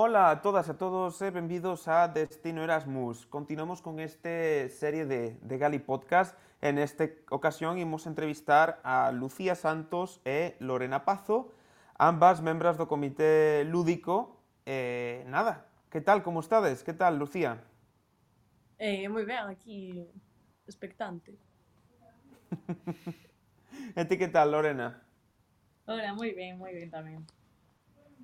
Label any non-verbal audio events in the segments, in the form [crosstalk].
Ola a todas e a todos e benvidos a Destino Erasmus. Continuamos con este serie de, de Gali Podcast. En esta ocasión imos entrevistar a Lucía Santos e Lorena Pazo, ambas membras do Comité Lúdico. Eh, nada, que tal, como estades? Que tal, Lucía? Eh, moi ben, aquí expectante. [laughs] ti que tal, Lorena? Hola, moi ben, moi ben tamén.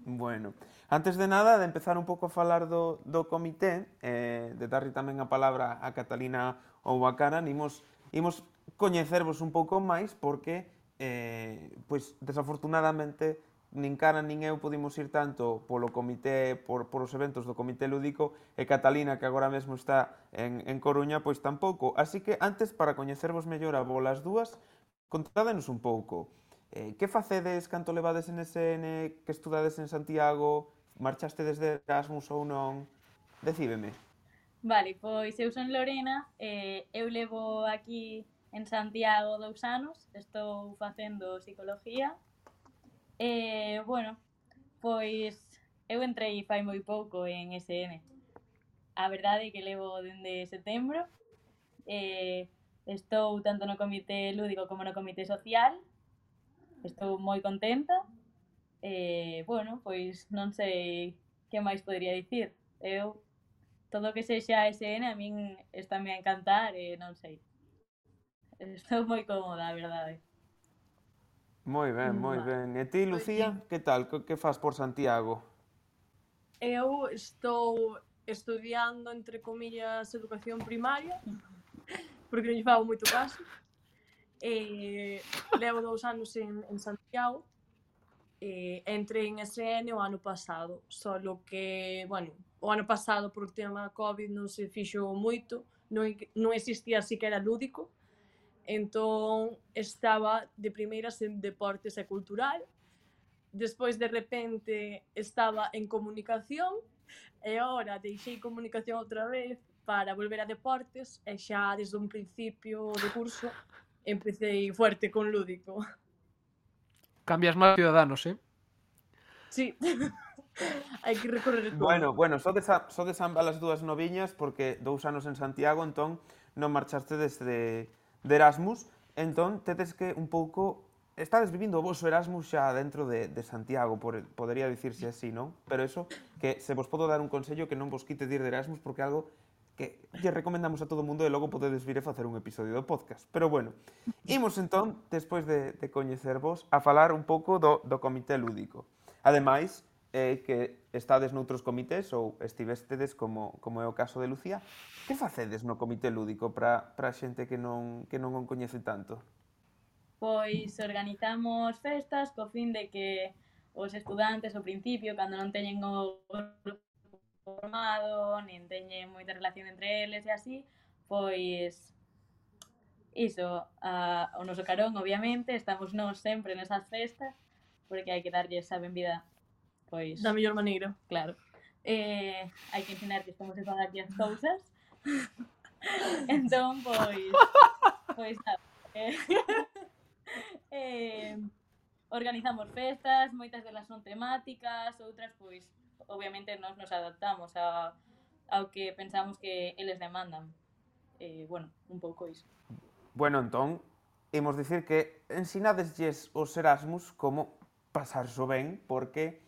Bueno, antes de nada, de empezar un pouco a falar do, do comité, eh, de darlle tamén a palabra a Catalina Ouacara, imos, imos coñecervos un pouco máis porque, eh, pois, desafortunadamente, nin cara nin eu podimos ir tanto polo comité, por, por os eventos do comité lúdico e Catalina, que agora mesmo está en, en Coruña, pois tampouco. Así que antes, para coñecervos mellor a bolas dúas, contádenos un pouco. Eh, que facedes canto levades en SN, que estudades en Santiago, marchaste desde Erasmus ou non? Decíbeme. Vale, pois eu son Lorena, eh, eu levo aquí en Santiago dous anos, estou facendo psicología. Eh, bueno, pois eu entrei fai moi pouco en SN. A verdade é que levo dende setembro. Eh, estou tanto no comité lúdico como no comité social Estou moi contenta. E, bueno, pois non sei que máis podría dicir. Eu todo que sexa SN a min está me a encantar e non sei. Estou moi cómoda, a verdade. Moi ben, moi mm. ben. E ti, pois Lucía, que tal? Que faz por Santiago? Eu estou estudiando, entre comillas, educación primaria, porque non lle fago moito caso eh, levo dous anos en, en Santiago, eh, entrei en SN o ano pasado, só que, bueno, o ano pasado por tema Covid non se fixo moito, non, non existía sequera lúdico, entón estaba de primeiras en deportes e cultural, despois de repente estaba en comunicación e agora deixei comunicación outra vez para volver a deportes e xa desde un principio de curso empecé fuerte con lúdico. Cambias más ciudadanos, eh? Sí. [laughs] Hai que recorrer todo. Bueno, bueno, sodes a, sodes a as dúas noviñas porque dous anos en Santiago, entón non marchaste desde de Erasmus, entón tedes que un pouco estades vivindo o vosso Erasmus xa dentro de, de Santiago, por, podería dicirse así, non? Pero eso, que se vos podo dar un consello que non vos quite ir de Erasmus porque algo que lle recomendamos a todo mundo e logo podedes vir e facer un episodio do podcast. Pero bueno, imos entón, despois de, de coñecervos, a falar un pouco do, do comité lúdico. Ademais, eh, que estades noutros comités ou estivestedes como, como é o caso de Lucía, que facedes no comité lúdico para a xente que non, que non o coñece tanto? Pois organizamos festas co fin de que os estudantes ao principio, cando non teñen o amado, nin teñen moita relación entre eles e así, pois iso, a, o noso carón, obviamente, estamos nós sempre nesas festas, porque hai que darlle esa benvida, pois... Da mellor maneira. Claro. Eh, hai que ensinarlles como se fan aquí as cousas. [laughs] entón, pois... Pois, nada. Eh, [laughs] eh, organizamos festas, moitas delas son temáticas, outras, pois, obviamente nos nos adaptamos a, ao que pensamos que eles demandan. Eh, bueno, un pouco iso. Bueno, entón, imos dicir que ensinadeslles os Erasmus como pasarso ben, porque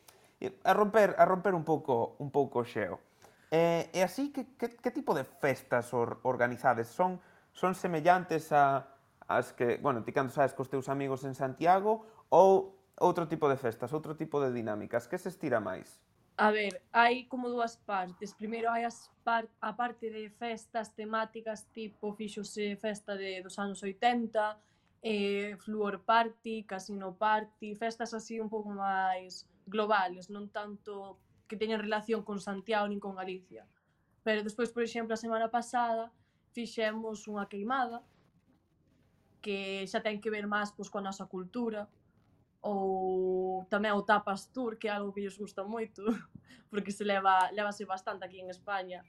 a romper a romper un pouco un pouco o xeo. Eh, e así que que, que tipo de festas or, organizades son son semellantes a as que, bueno, ti cando sabes cos teus amigos en Santiago ou outro tipo de festas, outro tipo de dinámicas, que se estira máis? A ver, hai como dúas partes. Primeiro hai as par a parte de festas temáticas tipo fixose festa de dos anos 80, eh, Fluor Party, Casino Party, festas así un pouco máis globales, non tanto que teñen relación con Santiago nin con Galicia. Pero despois, por exemplo, a semana pasada fixemos unha queimada que xa ten que ver máis pois, coa nosa cultura, ou tamén o tapas tour, que é algo que lles gusta moito, [laughs] porque se leva, levase bastante aquí en España.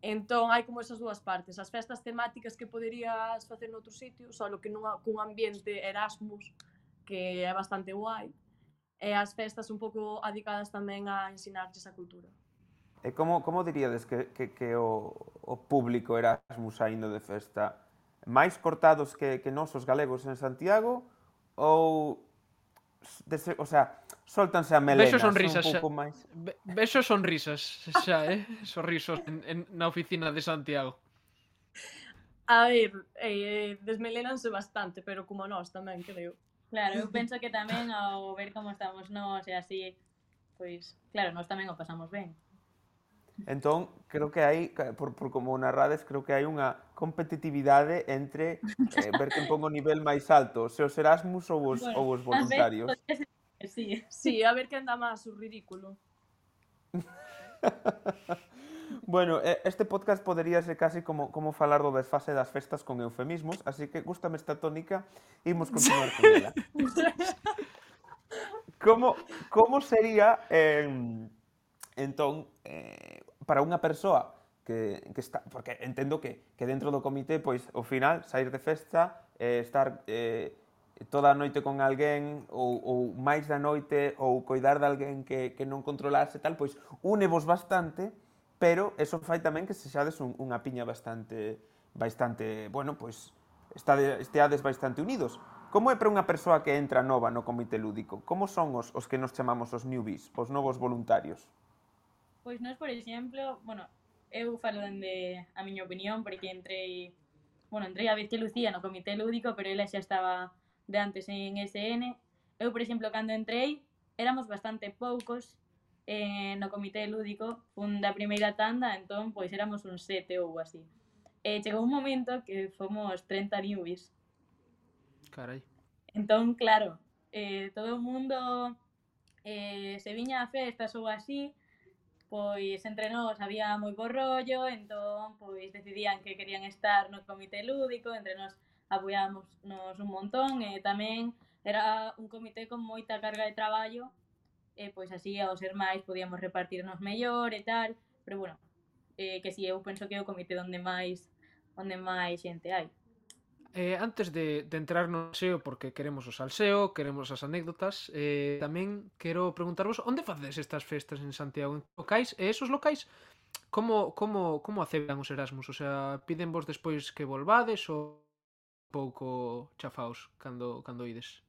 Entón, hai como esas dúas partes. As festas temáticas que poderías facer noutro sitio, só que nunha, cun ambiente Erasmus, que é bastante guai, e as festas un pouco adicadas tamén a ensinarlles a cultura. E como, como diríades que, que, que o, o público Erasmus saindo de festa? Máis cortados que, que nós os galegos en Santiago ou dese, o sea, soltanse a melena. Vexo sonrisas un pouco máis. Vexo sonrisas xa, eh? Sorrisos en, en, na oficina de Santiago. A ver, eh, desmelenanse bastante, pero como nós tamén, creo. Claro, eu penso que tamén ao ver como estamos nós e así, pois, claro, nós tamén o pasamos ben. Entón, creo que hai, por, por como narrades, creo que hai unha competitividade entre eh, ver quen pon o nivel máis alto, se os Erasmus ou os, bueno, ou os voluntarios. [laughs] Ver, sí, sí, a ver quen dá máis o ridículo. [laughs] bueno, este podcast podería ser casi como, como falar do desfase das festas con eufemismos, así que gustame esta tónica, imos continuar con ela. [laughs] como, como sería, eh, entón, eh, para unha persoa que, que está, porque entendo que, que dentro do comité, pois, ao final, sair de festa, eh, estar eh, toda a noite con alguén, ou, ou máis da noite, ou coidar de alguén que, que non controlase tal, pois, únevos bastante, pero eso fai tamén que sexades un, unha piña bastante, bastante, bueno, pois, estade, esteades bastante unidos. Como é para unha persoa que entra nova no comité lúdico? Como son os, os que nos chamamos os newbies, os novos voluntarios? Pois nós, por exemplo, bueno, eu falo dende a miña opinión, porque entrei, bueno, entrei a vez que Lucía no comité lúdico, pero ela xa estaba de antes en SN. Eu, por exemplo, cando entrei, éramos bastante poucos eh, no comité lúdico, un da primeira tanda, entón, pois éramos un sete ou así. E chegou un momento que fomos 30 newbies. Carai. Entón, claro, eh, todo o mundo eh, se viña a festas ou así, pois entre nós había moi bo rollo, entón pois decidían que querían estar no comité lúdico, entre nós apoiábamos nos un montón e tamén era un comité con moita carga de traballo e pois así ao ser máis podíamos repartirnos mellor e tal, pero bueno, eh, que si eu penso que é o comité onde máis onde máis xente hai. Eh, antes de, de entrar no SEO, porque queremos o salseo, queremos as anécdotas, eh, tamén quero preguntarvos onde facedes estas festas en Santiago? En locais? E esos locais, como, como, como aceptan os Erasmus? O sea, piden vos despois que volvades ou pouco chafaos cando, cando ides?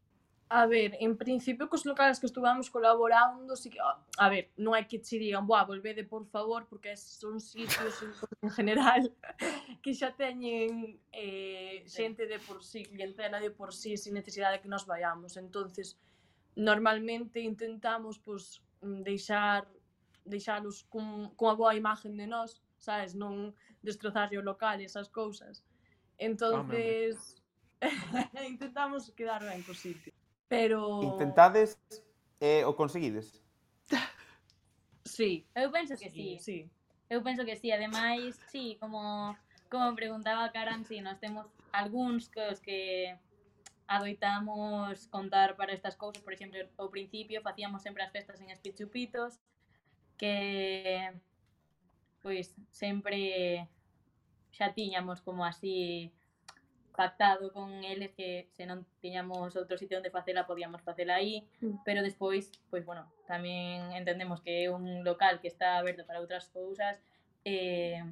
A ver, en principio cos locales que estuvamos colaborando, sí que, a ver, non hai que che digan, boa, volvede por favor", porque son sitios en general [laughs] que xa teñen eh xente de por sí, clientela de por sí, sin necesidade de que nos vayamos. Entonces, normalmente intentamos pois deixar deixalos cun, cunha boa imagen de nós, sabes, non destrozarlle o local e esas cousas. Entonces, oh, [laughs] intentamos quedar ben co sitio. Pero intentades eh, o conseguides? Sí. Eu penso que sí. sí. Eu penso que sí, ademais, sí, como como preguntaba Karan, si sí, nós temos algúns que os que adoitamos contar para estas cousas, por exemplo, ao principio facíamos sempre as festas en Espichupitos, que pois sempre xa tiñamos como así pactado con eles que se non tiñamos outro sitio onde facela podíamos facela aí, mm. pero despois, pois bueno, tamén entendemos que é un local que está aberto para outras cousas eh,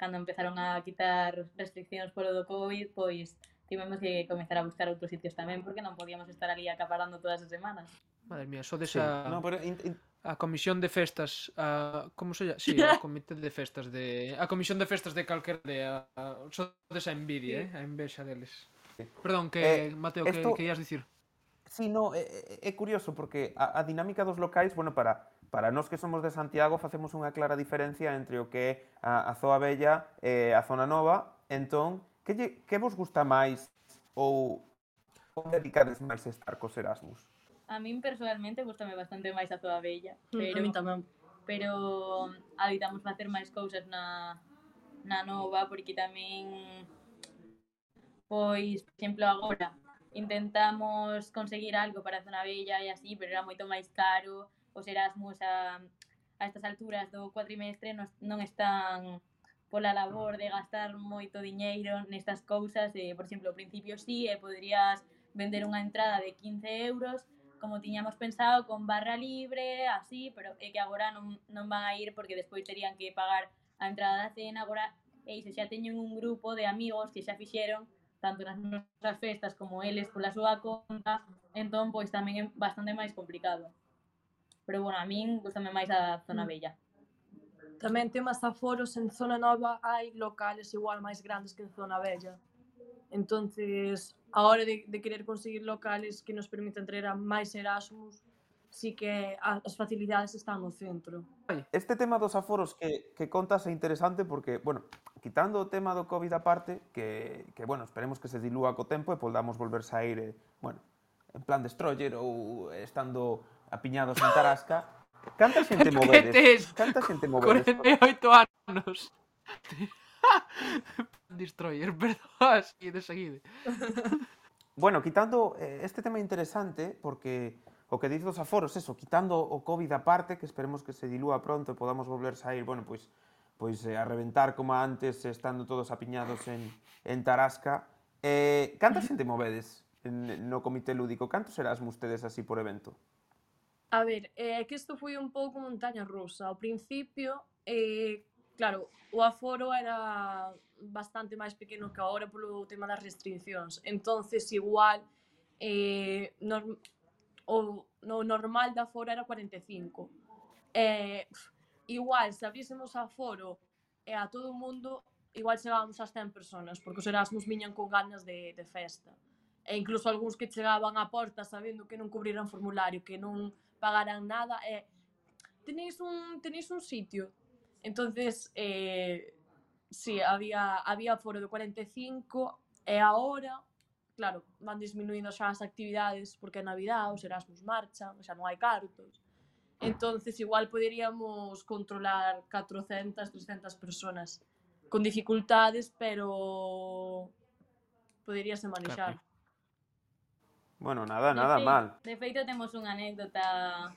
cando empezaron a quitar restriccións polo do COVID, pois tivemos que comenzar a buscar outros sitios tamén porque non podíamos estar ali acaparando todas as semanas. Madre mía, só desa sí. no, pero in, in... a comisión de festas, a como se llama? Sí, a [laughs] comité de festas de a comisión de festas de calquer de a, a... só desa envidia, sí. eh, a envexa deles. Sí. Perdón, que eh, Mateo, esto... que que ias dicir? Sí, no, é, é curioso porque a, a dinámica dos locais, bueno, para Para nós que somos de Santiago facemos unha clara diferencia entre o que é a, a zoa bella e a zona nova. Entón, que, lle, que vos gusta máis ou onde dedicades máis estar cos Erasmus? A min personalmente gustame bastante máis a zoa bella, pero... Mm, a tamén. Pero habitamos facer máis cousas na, na nova, porque tamén pois, por exemplo, agora intentamos conseguir algo para a zona bella e así, pero era moito máis caro os Erasmus a, a estas alturas do cuatrimestre non, non están pola labor de gastar moito diñeiro nestas cousas, e, por exemplo, ao principio sí, e eh, poderías vender unha entrada de 15 euros, como tiñamos pensado, con barra libre, así, pero é que agora non, non van a ir porque despois terían que pagar a entrada da cena, agora e iso xa teñen un grupo de amigos que xa fixeron tanto nas nosas festas como eles pola súa conta, entón pois tamén é bastante máis complicado pero bueno, a min gustame máis a zona mm. bella. Tamén temas aforos en zona nova hai locales igual máis grandes que en zona bella. Entonces, a hora de, de querer conseguir locales que nos permitan traer a máis Erasmus, sí que as facilidades están no centro. Este tema dos aforos que, que contas é interesante porque, bueno, quitando o tema do COVID aparte, que, que bueno, esperemos que se dilúa co tempo e podamos volver a ir, eh, bueno, en plan destroyer ou estando apiñados en Tarasca. Canta xente [laughs] movedes? Canta xente movedes? 48 anos. [laughs] Destroyer, perdón, seguide, seguide. Bueno, quitando eh, este tema interesante, porque o que diz dos aforos, eso, quitando o COVID aparte, que esperemos que se dilúa pronto e podamos volver a ir, bueno, pois, pois eh, a reventar como antes, estando todos apiñados en, en Tarasca. Eh, canta xente movedes en, no comité lúdico? Cantos Erasmus ustedes así por evento? A ver, eh, é eh, que isto foi un pouco montaña rusa. Ao principio, eh, claro, o aforo era bastante máis pequeno que agora polo tema das restriccións. entonces igual, eh, norm o no normal da aforo era 45. Eh, igual, se abrésemos aforo e eh, a todo o mundo, igual chegábamos ás 100 personas, porque os Erasmus viñan con ganas de, de festa e incluso algúns que chegaban á porta sabendo que non cubriran formulario, que non pagaran nada, e tenéis un, tenéis un sitio. Entonces, eh, sí, había, había foro do 45 e agora, claro, van disminuindo xa as actividades porque é Navidad, os Erasmus marchan, xa non hai cartos. Entonces, igual poderíamos controlar 400, 300 personas con dificultades, pero poderíase manexar. Claro. Bueno, nada, nada de mal. De feito temos unha anécdota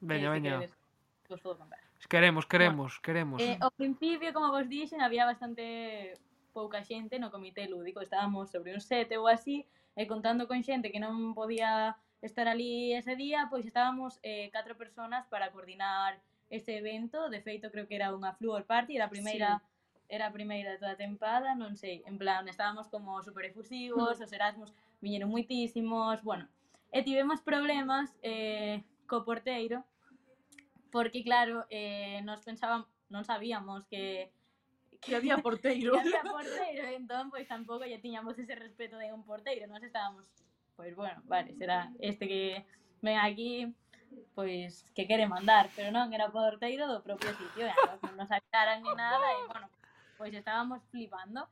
Veña, veña. Que vos podo contar. Queremos, queremos, bueno, queremos. Eh, ao principio, como vos dixen, había bastante pouca xente no comité lúdico, estábamos sobre un sete ou así, e contando con xente que non podía estar ali ese día, pois estábamos eh, catro personas para coordinar este evento, de feito creo que era unha fluor party, era a primeira sí era a primeira toda a tempada, non sei, en plan, estábamos como super efusivos, mm. os Erasmus viñeron muitísimos, bueno, e tivemos problemas eh, co porteiro, porque claro, eh, nos pensábamos, non sabíamos que que había [laughs] porteiro. que había porteiro, entón, pois tampouco lle tiñamos ese respeto de un porteiro, nós estábamos, pois bueno, vale, será este que ven aquí, pois que quere mandar, pero non, era porteiro do propio sitio, e non nos avisaran ni nada, e bueno, pois estábamos flipando.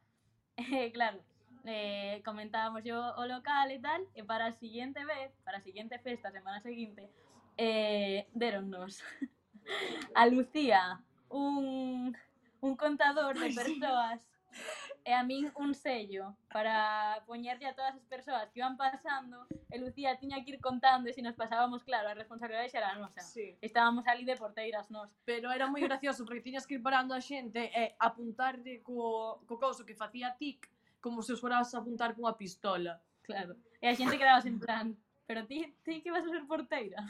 [laughs] Claro, eh, comentábamos yo o local e tal, e para a siguiente vez, para a siguiente festa, a semana seguinte, eh, [laughs] a Lucía un, un contador de persoas e a min un sello para poñerlle a todas as persoas que iban pasando e Lucía tiña que ir contando e se nos pasábamos, claro, a responsabilidade xa era a nosa. Sí. Estábamos ali de porteiras nos. Pero era moi gracioso porque tiñas que ir parando a xente e apuntarle co, co couso que facía tic como se os foras a apuntar cunha pistola. Claro. E a xente quedaba en plan, pero ti, ti que vas a ser porteira?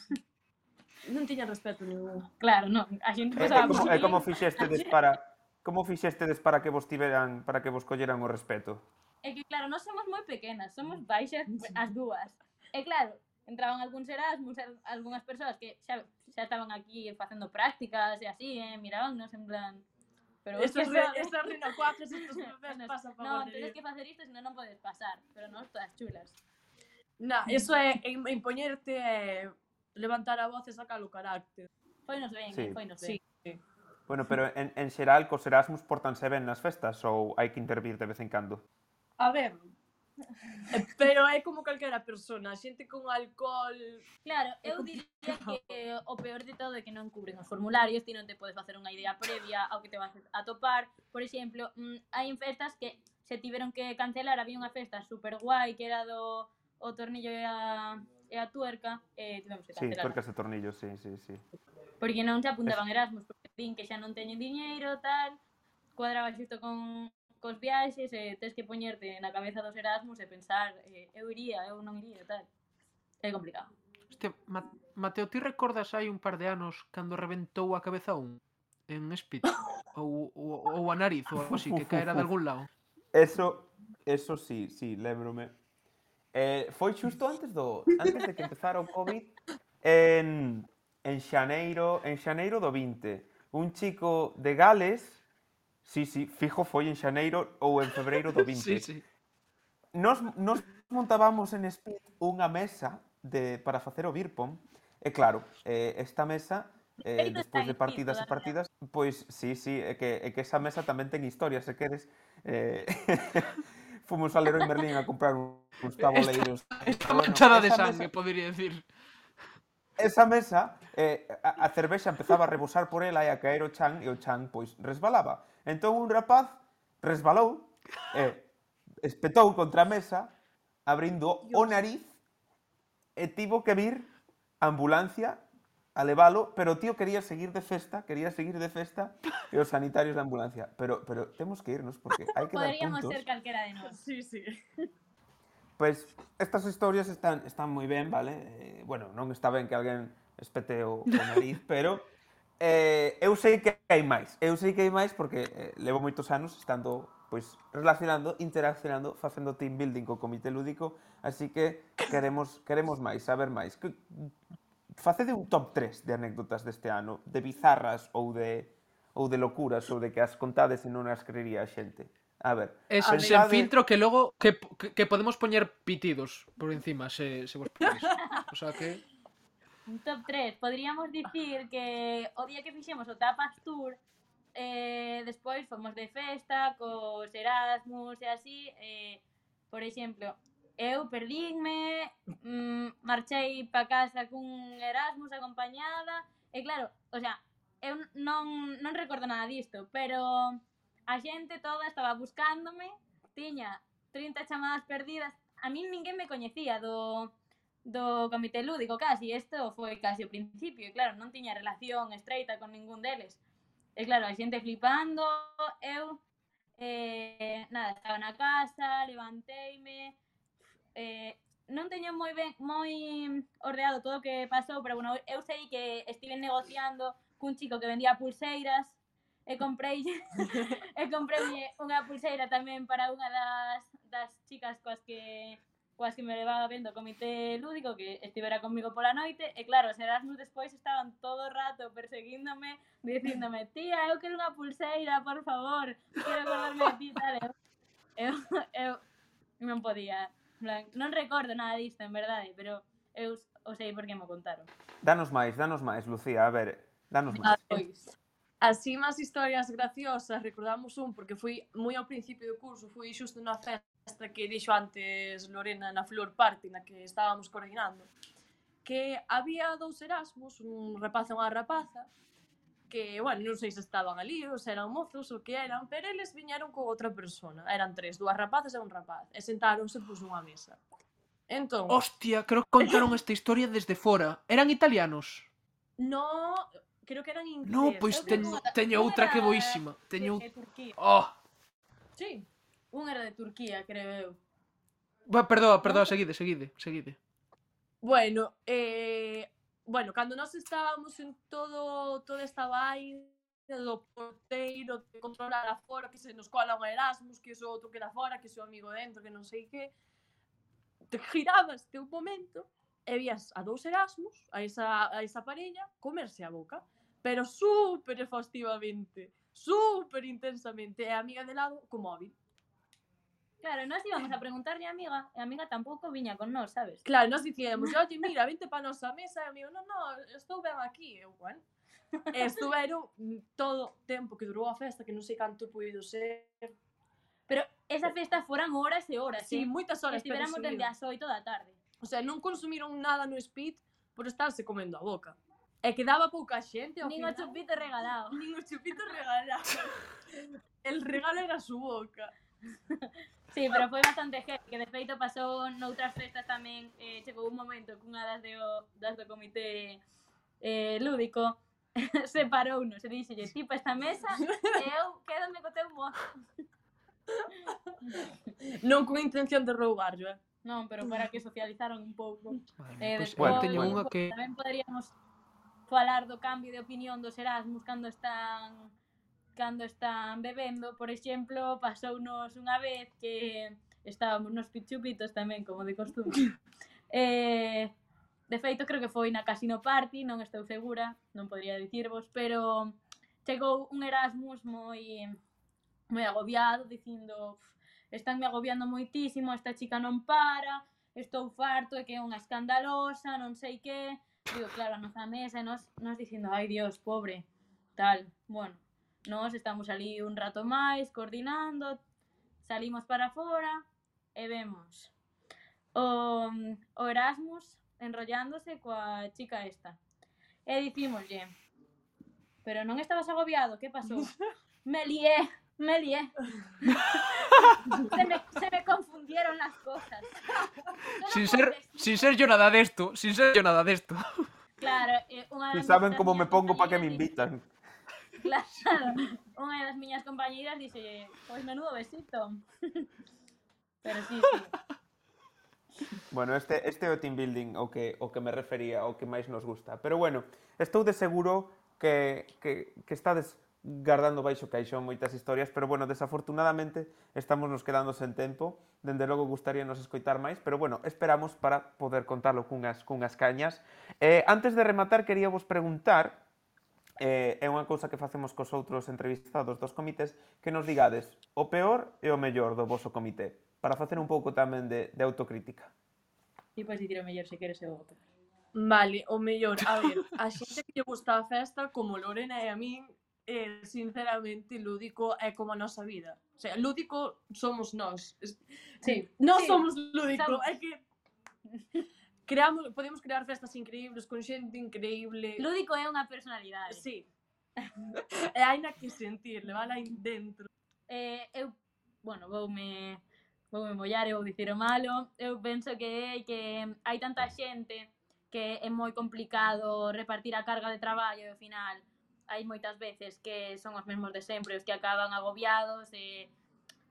Non tiña respeto ningún. Claro, non. A xente pasaba... É como, é como fixeste para como fixestedes para que vos tiveran, para que vos colleran o respeto? É que claro, nós somos moi pequenas, somos baixas as dúas. E claro, entraban algúns Erasmus, algunhas persoas que xa, xa estaban aquí facendo prácticas e así, eh, mirabannos en plan... Pero estos, re, son... estos rinocuajes, estos bebés pasan para No, tedes eh. que facer isto, senón non podes pasar, pero nós todas chulas. Na, eso é impoñerte levantar a voz e sacar o carácter. Foi nos ben, eh, sí. foi nos ben. Sí. Bueno, pero en, en xeral, cos Erasmus portanse ben nas festas ou hai que intervir de vez en cando? A ver, Pero é como calquera persona, xente con alcohol... Claro, eu diría que o peor de todo é que non cubren os formularios, ti non te podes facer unha idea previa ao que te vas a topar. Por exemplo, mm, hai festas que se tiveron que cancelar, había unha festa super guai que era do o tornillo e a, e a tuerca, e eh, tivemos que cancelar. Sí, tuercas e tornillos, sí, sí, sí. Porque non se apuntaban Erasmus, vin que xa non teñen diñeiro, tal, cuadraba xusto con cos viaxes e tes que poñerte na cabeza dos Erasmus e pensar eh, eu iría, eu non iría, tal. É complicado. Hostia, Mateo, ti recordas hai un par de anos cando reventou a cabeza un en Speed [laughs] ou, ou, ou a nariz ou algo así que caera de algún lado? Eso, eso sí, sí, lembrome. Eh, foi xusto antes do antes de que empezara o COVID en en xaneiro, en xaneiro do 20 un chico de Gales, sí, sí, fijo foi en xaneiro ou en febreiro do [laughs] 20. sí, sí. Nos, nos montábamos en Speed unha mesa de, para facer o beer pong, e claro, eh, esta mesa eh, despois de partidas e partidas, pois sí, sí, é que, é que esa mesa tamén ten historia, se queres. Eh, [laughs] fomos a Leroy Merlin a comprar uns taboleiros. Esta, esta bueno, manchada de sangue, mesa... podría decir. Esa mesa, eh, a, a cervexa empezaba a rebosar por ela e a caer o chan, e o chan, pois, resbalaba. Entón un rapaz resbalou, e espetou contra a mesa, abrindo o nariz, e tivo que vir a ambulancia a leválo, pero o tío quería seguir de festa, quería seguir de festa, e os sanitarios da ambulancia. Pero, pero temos que irnos, porque hai que dar Poderíamos puntos. ser calquera de nós. Sí, sí. Pois estas historias están están moi ben, vale? Eh, bueno, non está ben que alguén espete o, o [laughs] nariz, pero eh, eu sei que hai máis. Eu sei que hai máis porque eh, levo moitos anos estando pois relacionando, interaccionando, facendo team building co comité lúdico, así que queremos queremos máis, saber máis. Que, facede un top 3 de anécdotas deste ano, de bizarras ou de ou de locuras ou de que as contades e non as creería a xente. A ver. Eso, a sen filtro que logo que, que podemos poñer pitidos por encima, se, se vos podes. O sea que... [laughs] Un top 3. Podríamos dicir que o día que fixemos o Tapas Tour eh, despois fomos de festa cos Erasmus e así eh, por exemplo eu perdínme mm, marchei pa casa cun Erasmus acompañada e claro, o sea eu non, non recordo nada disto pero a xente toda estaba buscándome, tiña 30 chamadas perdidas, a min ninguén me coñecía do do comité lúdico casi, isto foi casi o principio, e claro, non tiña relación estreita con ningún deles. E claro, a xente flipando, eu eh, nada, estaba na casa, levanteime, eh, non teño moi ben, moi ordeado todo o que pasou, pero bueno, eu sei que estive negociando cun chico que vendía pulseiras, e comprei [laughs] e comprei unha pulseira tamén para unha das, das chicas coas que coas que me levaba vendo o comité lúdico que estivera comigo pola noite. E claro, os Erasmus despois estaban todo o rato perseguíndome, dicíndome tía, eu quero unha pulseira, por favor quero acordarme de ti, tal. Eu, eu, eu non podía. Plan, non recordo nada disto, en verdade pero eu o sei porque me contaron. Danos máis, danos máis, Lucía, a ver danos máis. Pois, Así máis historias graciosas, recordamos un, porque foi moi ao principio do curso, foi xusto na festa que dixo antes Lorena na Flor Party, na que estábamos coordinando, que había dous Erasmus, un rapaz e unha rapaza, que, bueno, non sei se estaban ali, ou se eran mozos ou que eran, pero eles viñeron con outra persona, eran tres, dúas rapazas e un rapaz, e sentáronse pois nunha mesa. Entón... Hostia, creo que contaron esta historia desde fora. Eran italianos? No, creo que eran inglés. No, pois ten, teño outra que boísima. Teño Oh. Sí. Un era de Turquía, creo eu. Ba, perdoa, perdoa, seguide, seguide, seguide. Bueno, eh, bueno, cando nós estábamos en todo toda esta vaina do porteiro de controlar a fora, que se nos cola un Erasmus, que iso outro queda fora, que iso amigo dentro, que non sei que, te girabas teu un momento e vías a dous Erasmus, a esa, a esa parella, comerse a boca. Pero súper efustivamente, súper intensamente, e a amiga de lado co móvil. Claro, nós íbamos a preguntarlle a amiga, e a amiga tampouco viña con nós, sabes? Claro, nós dicíamos, oye, mira, vente para nosa mesa, e amigo, non, non, estou ben aquí, eu, bueno. E estuveron todo o tempo que durou a festa, que non sei canto puido ser. Pero esa festa foran horas e horas, Sí, eh? moitas horas Estiveramos dende as 8 da tarde. O sea, non consumiron nada no speed por estarse comendo a boca. E quedaba pouca xente ao Nin final. o chupito regalado. Nin o chupito regalado. El regalo era su boca. Sí, pero foi bastante heavy, que de feito pasou noutras festas tamén, eh, chegou un momento cunha das, de, das do comité eh, lúdico, [laughs] separou nos e dixelle, ti pa esta mesa e eu quédame co teu mozo. Non con intención de roubarlo, eh? Non, pero para que socializaron un pouco. Vale, eh, pois, pues, eh, bueno, teño unha que... Tamén poderíamos falar do cambio de opinión dos Erasmus cando están cando están bebendo, por exemplo, pasounos unha vez que estábamos nos pichupitos tamén, como de costume. [laughs] eh, de feito, creo que foi na Casino Party, non estou segura, non podría dicirvos, pero chegou un Erasmus moi moi agobiado, dicindo están me agobiando moitísimo, esta chica non para, estou farto, é que é unha escandalosa, non sei que, digo, claro, a nosa mesa, e nos, nos dicindo, ai Dios, pobre, tal, bueno, nos estamos ali un rato máis, coordinando, salimos para fora, e vemos o, o Erasmus enrollándose coa chica esta. E dicímoslle, pero non estabas agobiado, que pasou? [laughs] me lié, me lié. [laughs] se, me, se me confundieron las cosas. Sin ser sin ser yo nada de esto, sin ser yo nada de esto. Claro, eh, unha Si das saben como me pongo para que me invitan. [laughs] Claro, unha das miñas compañeiras dixe, pois menudo besito. [laughs] Pero sí, sí. Bueno, este, este é o team building o que, o que me refería, o que máis nos gusta. Pero bueno, estou de seguro que, que, que estades gardando baixo caixón moitas historias, pero bueno, desafortunadamente estamos nos quedando sen tempo, dende logo gustaría nos escoitar máis, pero bueno, esperamos para poder contarlo cunhas, cunhas cañas. Eh, antes de rematar, quería vos preguntar, eh, é unha cousa que facemos cos outros entrevistados dos comités, que nos digades o peor e o mellor do vosso comité, para facer un pouco tamén de, de autocrítica. Ti podes dicir o mellor se queres eu o. Vale, o mellor, a ver, a [laughs] xente que lle gusta a festa, como Lorena e a min, eh, sinceramente lúdico é como a nosa vida. O sea, lúdico somos nós. Sí, eh, nós sí. somos lúdico, Estamos... é que creamos, podemos crear festas increíbles con xente increíble. Lúdico é unha personalidade. Sí. [laughs] e aina que sentir, levala dentro. Eh, eu, bueno, voume voume mollar e vou dicir o malo. Eu penso que que hai tanta xente que é moi complicado repartir a carga de traballo e ao final hai moitas veces que son os mesmos de sempre, os que acaban agobiados e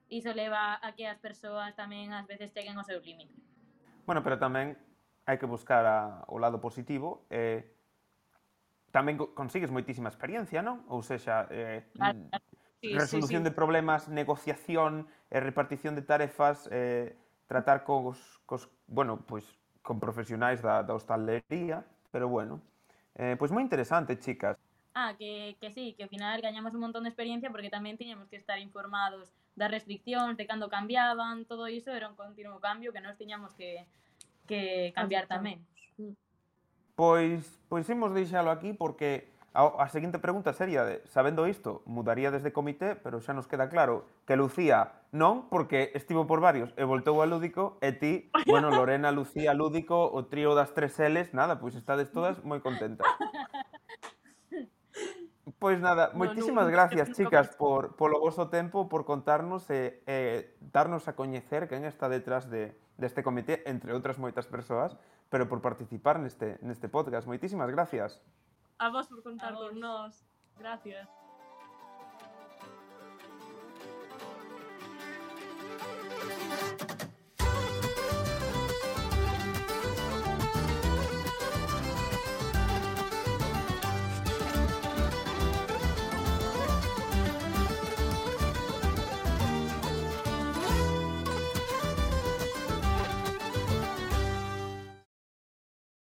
iso leva a que as persoas tamén ás veces cheguen ao seu límite. Bueno, pero tamén hai que buscar a, o lado positivo e tamén consigues moitísima experiencia, non? Ou sexa, eh, claro, sí, resolución sí, sí. de problemas, negociación, e repartición de tarefas, eh, tratar cos, cos bueno, pois, con profesionais da, da hostalería, pero bueno. Eh, pois moi interesante, chicas. Ah, que, que sí, que ao final gañamos un montón de experiencia porque tamén tiñamos que estar informados das restriccións, de cando cambiaban, todo iso era un continuo cambio que nós tiñamos que, que cambiar tamén. Pois, pois imos deixalo aquí porque a, a seguinte pregunta sería de, sabendo isto, mudaría desde comité, pero xa nos queda claro que Lucía non, porque estivo por varios e voltou a Lúdico, e ti, bueno, Lorena, Lucía, Lúdico, o trío das tres Ls, nada, pois estades todas moi contentas. [laughs] Pois nada, no, moitísimas no, gracias, chicas, por, polo vosso tempo, por contarnos e, e darnos a coñecer quen está detrás de, deste comité, entre outras moitas persoas, pero por participar neste, neste podcast. Moitísimas gracias. A vos por contar por nós. Gracias.